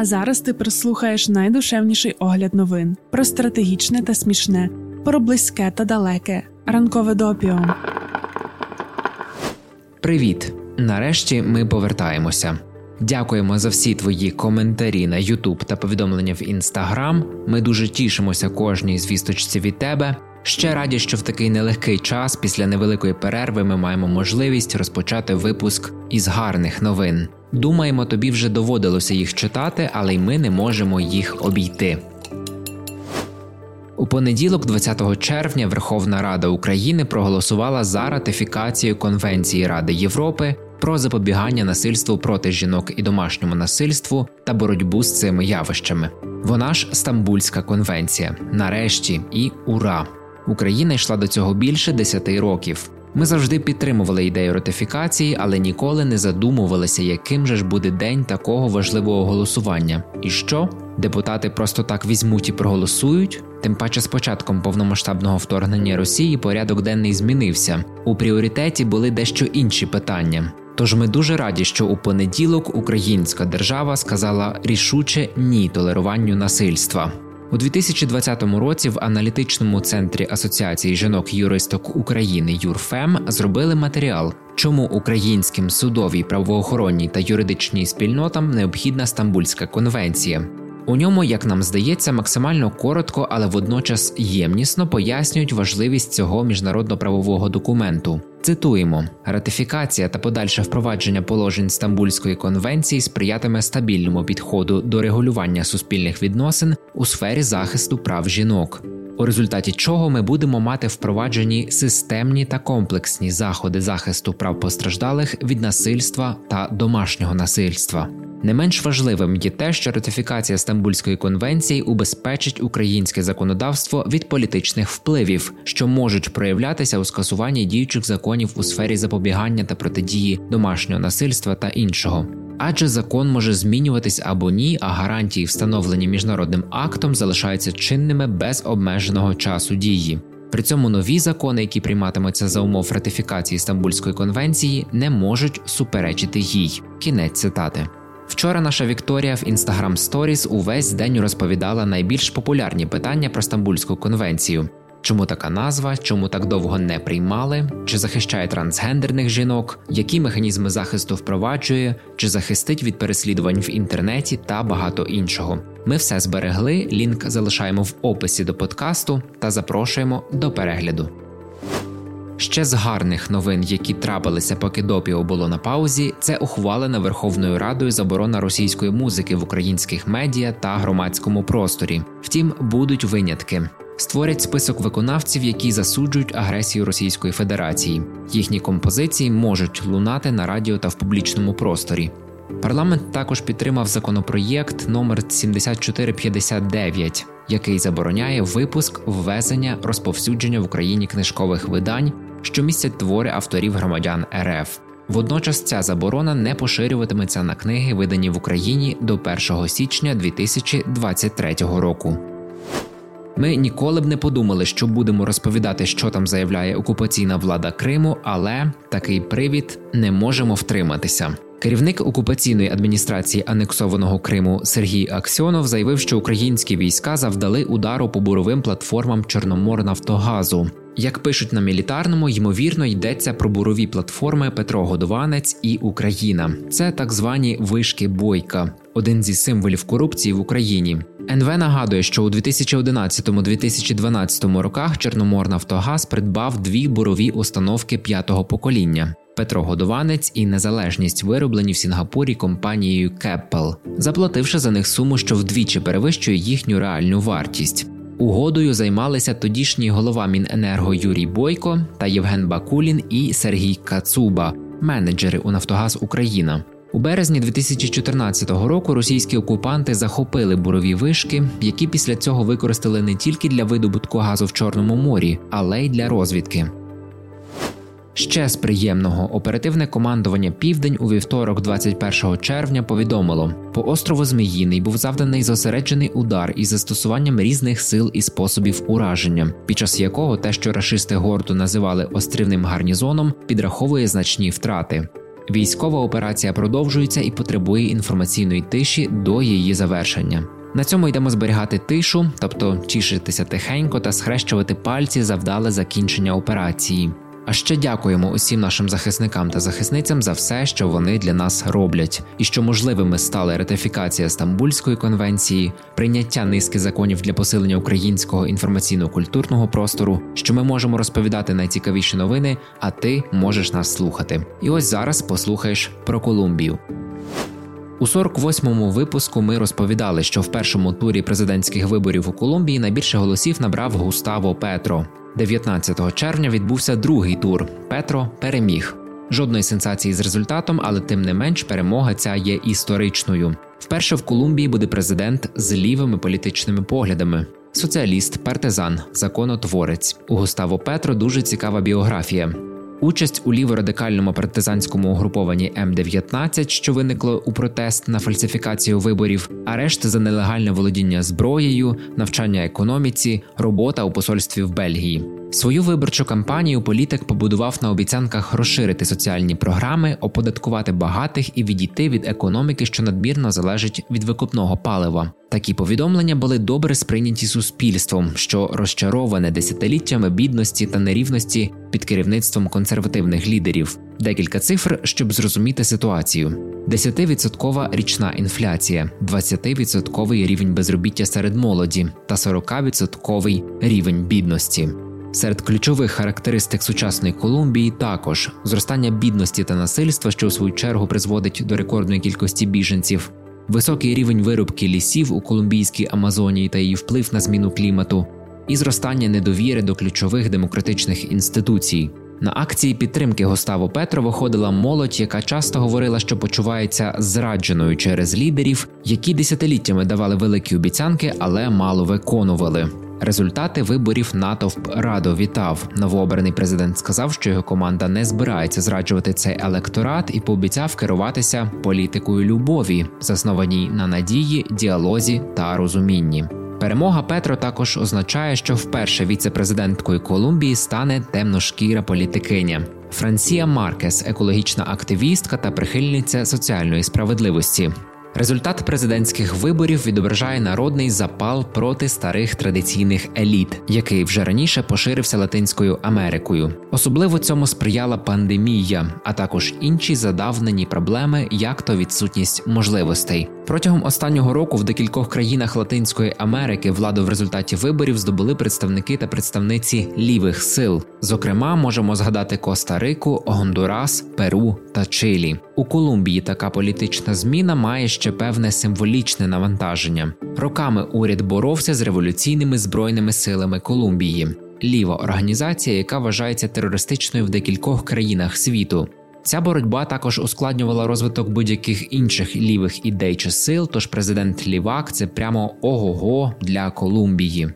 А зараз ти прослухаєш найдушевніший огляд новин про стратегічне та смішне, про близьке та далеке. Ранкове допіо. Привіт! Нарешті ми повертаємося. Дякуємо за всі твої коментарі на YouTube та повідомлення в Instagram. Ми дуже тішимося кожній звісточці від тебе. Ще раді, що в такий нелегкий час після невеликої перерви ми маємо можливість розпочати випуск із гарних новин. Думаємо, тобі вже доводилося їх читати, але й ми не можемо їх обійти. У понеділок, 20 червня, Верховна Рада України проголосувала за ратифікацію Конвенції Ради Європи про запобігання насильству проти жінок і домашньому насильству та боротьбу з цими явищами. Вона ж Стамбульська конвенція. Нарешті і ура! Україна йшла до цього більше 10 років. Ми завжди підтримували ідею ратифікації, але ніколи не задумувалися, яким же ж буде день такого важливого голосування. І що депутати просто так візьмуть і проголосують? Тим паче, з початком повномасштабного вторгнення Росії порядок денний змінився. У пріоритеті були дещо інші питання. Тож ми дуже раді, що у понеділок українська держава сказала рішуче ні толеруванню насильства. У 2020 році в аналітичному центрі Асоціації жінок-юристок України ЮрФем зробили матеріал, чому українським судовій правоохоронній та юридичній спільнотам необхідна Стамбульська конвенція. У ньому, як нам здається, максимально коротко, але водночас ємнісно пояснюють важливість цього міжнародно-правового документу. Цитуємо: ратифікація та подальше впровадження положень Стамбульської конвенції сприятиме стабільному підходу до регулювання суспільних відносин у сфері захисту прав жінок. У результаті чого ми будемо мати впроваджені системні та комплексні заходи захисту прав постраждалих від насильства та домашнього насильства. Не менш важливим є те, що ратифікація Стамбульської конвенції убезпечить українське законодавство від політичних впливів, що можуть проявлятися у скасуванні діючих законів у сфері запобігання та протидії домашнього насильства та іншого. Адже закон може змінюватись або ні, а гарантії, встановлені міжнародним актом, залишаються чинними без обмеженого часу дії. При цьому нові закони, які прийматимуться за умов ратифікації Стамбульської конвенції, не можуть суперечити їй. Кінець цитати. Вчора наша Вікторія в Instagram Stories увесь день розповідала найбільш популярні питання про Стамбульську конвенцію. Чому така назва, чому так довго не приймали, чи захищає трансгендерних жінок, які механізми захисту впроваджує, чи захистить від переслідувань в інтернеті та багато іншого. Ми все зберегли. Лінк залишаємо в описі до подкасту та запрошуємо до перегляду. Ще з гарних новин, які трапилися, поки допіо було на паузі, це ухвалена Верховною Радою заборона російської музики в українських медіа та громадському просторі. Втім, будуть винятки. Створять список виконавців, які засуджують агресію Російської Федерації. Їхні композиції можуть лунати на радіо та в публічному просторі. Парламент також підтримав законопроєкт номер 7459, який забороняє випуск, ввезення, розповсюдження в Україні книжкових видань, що містять твори авторів громадян РФ. Водночас ця заборона не поширюватиметься на книги, видані в Україні до 1 січня 2023 року. Ми ніколи б не подумали, що будемо розповідати, що там заявляє окупаційна влада Криму, але такий привід не можемо втриматися. Керівник окупаційної адміністрації анексованого Криму Сергій Аксьонов заявив, що українські війська завдали удару по буровим платформам Чорноморнафтогазу. Як пишуть на мілітарному, ймовірно йдеться про бурові платформи Петро Годованець і Україна. Це так звані вишки бойка, один зі символів корупції в Україні. НВ нагадує, що у 2011-2012 роках Чорноморнафтогаз придбав дві бурові установки п'ятого покоління. Петро Годованець і незалежність вироблені в Сінгапурі компанією Keppel, заплативши за них суму, що вдвічі перевищує їхню реальну вартість. Угодою займалися тодішній голова Міненерго Юрій Бойко та Євген Бакулін і Сергій Кацуба, менеджери у Нафтогаз Україна. У березні 2014 року російські окупанти захопили бурові вишки, які після цього використали не тільки для видобутку газу в Чорному морі, але й для розвідки. Ще з приємного оперативне командування Південь у вівторок, 21 червня, повідомило: по острову Зміїний був завданий зосереджений удар із застосуванням різних сил і способів ураження, під час якого те, що рашисти горду називали острівним гарнізоном, підраховує значні втрати. Військова операція продовжується і потребує інформаційної тиші до її завершення. На цьому йдемо зберігати тишу, тобто тішитися тихенько та схрещувати пальці завдале закінчення операції. А ще дякуємо усім нашим захисникам та захисницям за все, що вони для нас роблять, і що можливими стали ратифікація Стамбульської конвенції, прийняття низки законів для посилення українського інформаційно-культурного простору, що ми можемо розповідати найцікавіші новини, а ти можеш нас слухати. І ось зараз послухаєш про Колумбію. У 48-му випуску ми розповідали, що в першому турі президентських виборів у Колумбії найбільше голосів набрав Густаво Петро. 19 червня відбувся другий тур. Петро переміг. Жодної сенсації з результатом, але тим не менш перемога ця є історичною. Вперше в Колумбії буде президент з лівими політичними поглядами. Соціаліст, партизан, законотворець. У Густаво Петро дуже цікава біографія. Участь у ліворадикальному партизанському угрупованні М19, що виникло у протест на фальсифікацію виборів, арешт за нелегальне володіння зброєю, навчання економіці, робота у посольстві в Бельгії. Свою виборчу кампанію політик побудував на обіцянках розширити соціальні програми, оподаткувати багатих і відійти від економіки, що надмірно залежить від викупного палива. Такі повідомлення були добре сприйняті суспільством, що розчароване десятиліттями бідності та нерівності під керівництвом консервативних лідерів. Декілька цифр, щоб зрозуміти ситуацію: 10% річна інфляція, 20% рівень безробіття серед молоді та 40% рівень бідності. Серед ключових характеристик сучасної Колумбії також зростання бідності та насильства, що у свою чергу призводить до рекордної кількості біженців, високий рівень вирубки лісів у Колумбійській Амазонії та її вплив на зміну клімату, і зростання недовіри до ключових демократичних інституцій. На акції підтримки Густаво Петро виходила молодь, яка часто говорила, що почувається зрадженою через лідерів, які десятиліттями давали великі обіцянки, але мало виконували. Результати виборів натовп радо вітав. Новообраний президент сказав, що його команда не збирається зраджувати цей електорат і пообіцяв керуватися політикою любові, заснованій на надії, діалозі та розумінні. Перемога Петро також означає, що вперше віце-президенткою Колумбії стане темношкіра політикиня. Франсія Маркес, екологічна активістка та прихильниця соціальної справедливості. Результат президентських виборів відображає народний запал проти старих традиційних еліт, який вже раніше поширився Латинською Америкою. Особливо цьому сприяла пандемія, а також інші задавнені проблеми, як то відсутність можливостей. Протягом останнього року в декількох країнах Латинської Америки владу в результаті виборів здобули представники та представниці лівих сил. Зокрема, можемо згадати Коста-Рику, Гондурас, Перу та Чилі. У Колумбії така політична зміна має ще певне символічне навантаження. Роками уряд боровся з революційними збройними силами Колумбії. Ліва організація, яка вважається терористичною в декількох країнах світу. Ця боротьба також ускладнювала розвиток будь-яких інших лівих ідей чи сил. Тож президент Лівак це прямо ого-го для Колумбії.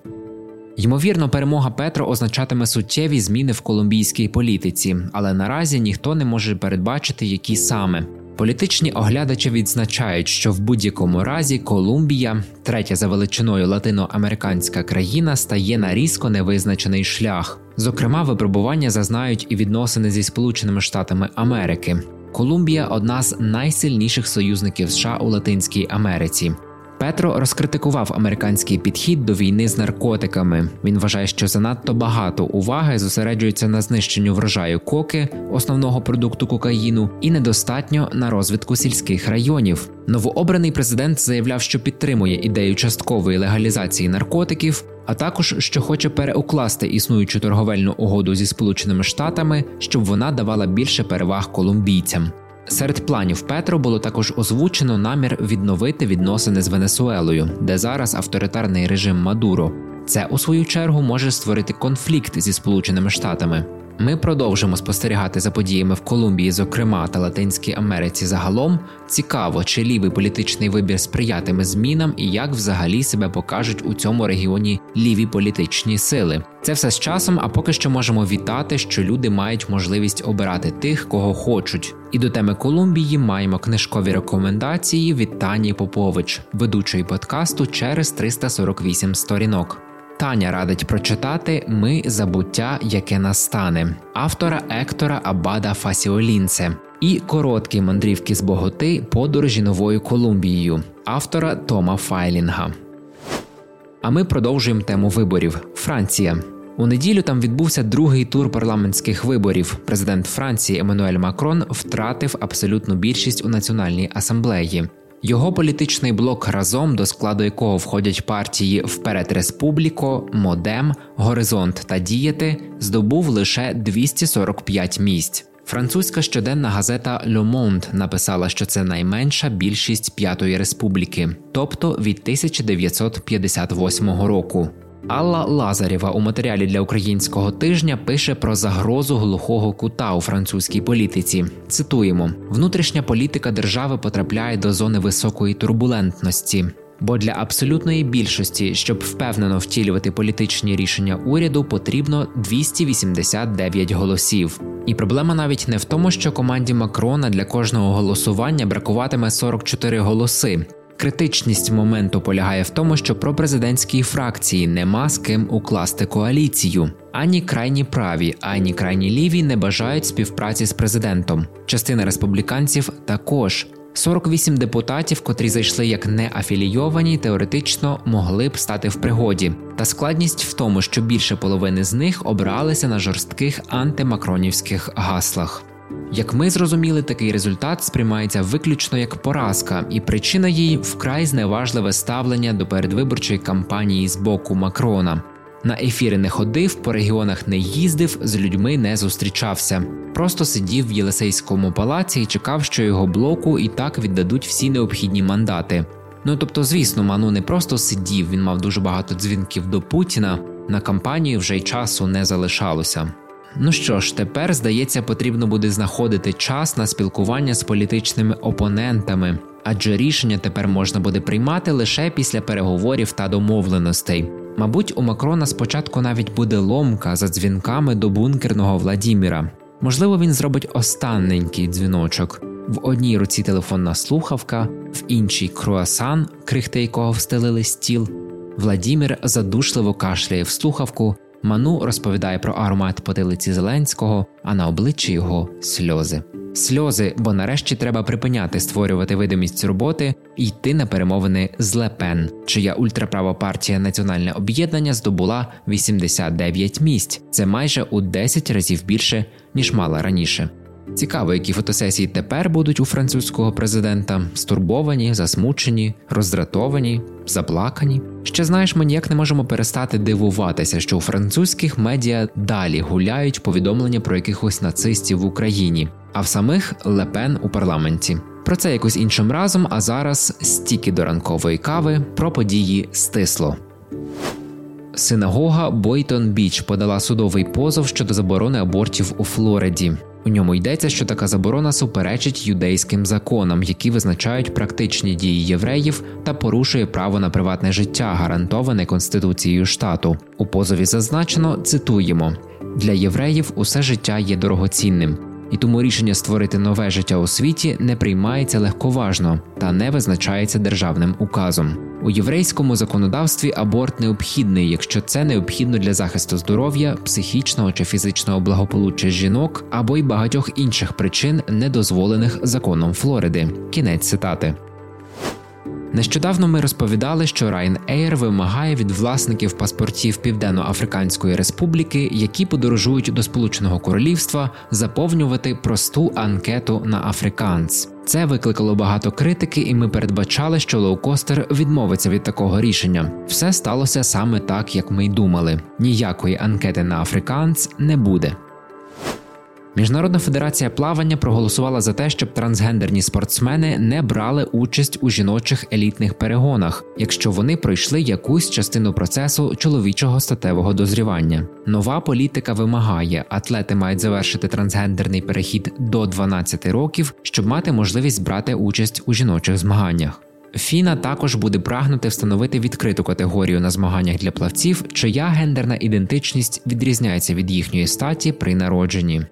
Ймовірно, перемога Петро означатиме суттєві зміни в колумбійській політиці, але наразі ніхто не може передбачити, які саме. Політичні оглядачі відзначають, що в будь-якому разі Колумбія, третя за величиною латиноамериканська країна, стає на різко невизначений шлях. Зокрема, випробування зазнають і відносини зі Сполученими Штатами Америки. Колумбія одна з найсильніших союзників США у Латинській Америці. Петро розкритикував американський підхід до війни з наркотиками. Він вважає, що занадто багато уваги зосереджується на знищенню врожаю коки, основного продукту кокаїну, і недостатньо на розвитку сільських районів. Новообраний президент заявляв, що підтримує ідею часткової легалізації наркотиків, а також що хоче переукласти існуючу торговельну угоду зі Сполученими Штатами, щоб вона давала більше переваг колумбійцям. Серед планів Петро було також озвучено намір відновити відносини з Венесуелою, де зараз авторитарний режим Мадуро. Це у свою чергу може створити конфлікт зі Сполученими Штатами. Ми продовжимо спостерігати за подіями в Колумбії, зокрема та Латинській Америці. Загалом цікаво, чи лівий політичний вибір сприятиме змінам і як взагалі себе покажуть у цьому регіоні ліві політичні сили. Це все з часом, а поки що можемо вітати, що люди мають можливість обирати тих, кого хочуть. І до теми Колумбії маємо книжкові рекомендації від Тані Попович, ведучої подкасту через 348 сторінок. Таня радить прочитати Ми забуття, яке настане автора Ектора Абада Фасіолінце. і короткі мандрівки з Боготи подорожі новою Колумбією автора Тома Файлінга. А ми продовжуємо тему виборів. Франція. У неділю там відбувся другий тур парламентських виборів. Президент Франції Еммануель Макрон втратив абсолютну більшість у національній асамблеї. Його політичний блок разом, до складу якого входять партії Вперед Республіко, Модем, Горизонт та Діяти, здобув лише 245 місць. Французька щоденна газета Le Monde написала, що це найменша більшість П'ятої республіки, тобто від 1958 року. Алла Лазарєва у матеріалі для українського тижня пише про загрозу глухого кута у французькій політиці. Цитуємо: внутрішня політика держави потрапляє до зони високої турбулентності. Бо для абсолютної більшості, щоб впевнено втілювати політичні рішення уряду, потрібно 289 голосів. І проблема навіть не в тому, що команді Макрона для кожного голосування бракуватиме 44 голоси. Критичність моменту полягає в тому, що про президентській фракції нема з ким укласти коаліцію. Ані крайні праві, ані крайні ліві не бажають співпраці з президентом. Частина республіканців також. 48 депутатів, котрі зайшли як неафілійовані, теоретично могли б стати в пригоді. Та складність в тому, що більше половини з них обралися на жорстких антимакронівських гаслах. Як ми зрозуміли, такий результат сприймається виключно як поразка, і причина її вкрай зневажливе ставлення до передвиборчої кампанії з боку Макрона. На ефіри не ходив, по регіонах не їздив, з людьми не зустрічався. Просто сидів в Єлисейському палаці і чекав, що його блоку і так віддадуть всі необхідні мандати. Ну тобто, звісно, Ману не просто сидів, він мав дуже багато дзвінків до Путіна. На кампанію вже й часу не залишалося. Ну що ж, тепер здається, потрібно буде знаходити час на спілкування з політичними опонентами, адже рішення тепер можна буде приймати лише після переговорів та домовленостей. Мабуть, у Макрона спочатку навіть буде ломка за дзвінками до бункерного Владіміра. Можливо, він зробить останненький дзвіночок. В одній руці телефонна слухавка, в іншій круасан, крихти якого встелили стіл. Владімір задушливо кашляє в слухавку, Ману розповідає про аромат потилиці Зеленського, а на обличчі його сльози. Сльози, бо нарешті треба припиняти створювати видимість роботи і йти на перемовини з Лепен, чия ультраправа партія Національне об'єднання здобула 89 місць. Це майже у 10 разів більше ніж мала раніше. Цікаво, які фотосесії тепер будуть у французького президента: стурбовані, засмучені, роздратовані, заплакані. Ще знаєш, ми ніяк не можемо перестати дивуватися, що у французьких медіа далі гуляють повідомлення про якихось нацистів в Україні, а в самих Лепен у парламенті. Про це якось іншим разом, а зараз стіки до ранкової кави про події стисло. Синагога Бойтон Біч подала судовий позов щодо заборони абортів у Флориді. У ньому йдеться, що така заборона суперечить юдейським законам, які визначають практичні дії євреїв та порушує право на приватне життя, гарантоване конституцією штату. У позові зазначено цитуємо: для євреїв усе життя є дорогоцінним і тому рішення створити нове життя у світі не приймається легковажно та не визначається державним указом. У єврейському законодавстві аборт необхідний, якщо це необхідно для захисту здоров'я, психічного чи фізичного благополуччя жінок або й багатьох інших причин, недозволених законом Флориди. Кінець цитати. Нещодавно ми розповідали, що Ryanair вимагає від власників паспортів Південно-Африканської Республіки, які подорожують до Сполученого Королівства, заповнювати просту анкету на африканс. Це викликало багато критики, і ми передбачали, що лоукостер відмовиться від такого рішення. Все сталося саме так, як ми й думали. Ніякої анкети на африканс не буде. Міжнародна федерація плавання проголосувала за те, щоб трансгендерні спортсмени не брали участь у жіночих елітних перегонах, якщо вони пройшли якусь частину процесу чоловічого статевого дозрівання. Нова політика вимагає, атлети мають завершити трансгендерний перехід до 12 років, щоб мати можливість брати участь у жіночих змаганнях. Фіна також буде прагнути встановити відкриту категорію на змаганнях для плавців, чия гендерна ідентичність відрізняється від їхньої статі при народженні.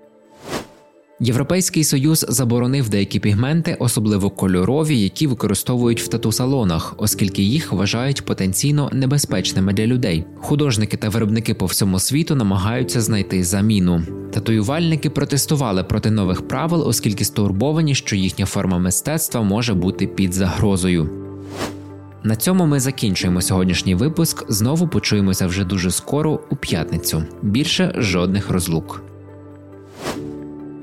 Європейський союз заборонив деякі пігменти, особливо кольорові, які використовують в тату-салонах, оскільки їх вважають потенційно небезпечними для людей. Художники та виробники по всьому світу намагаються знайти заміну. Татуювальники протестували проти нових правил, оскільки стурбовані, що їхня форма мистецтва може бути під загрозою. На цьому ми закінчуємо сьогоднішній випуск. Знову почуємося вже дуже скоро у п'ятницю. Більше жодних розлук.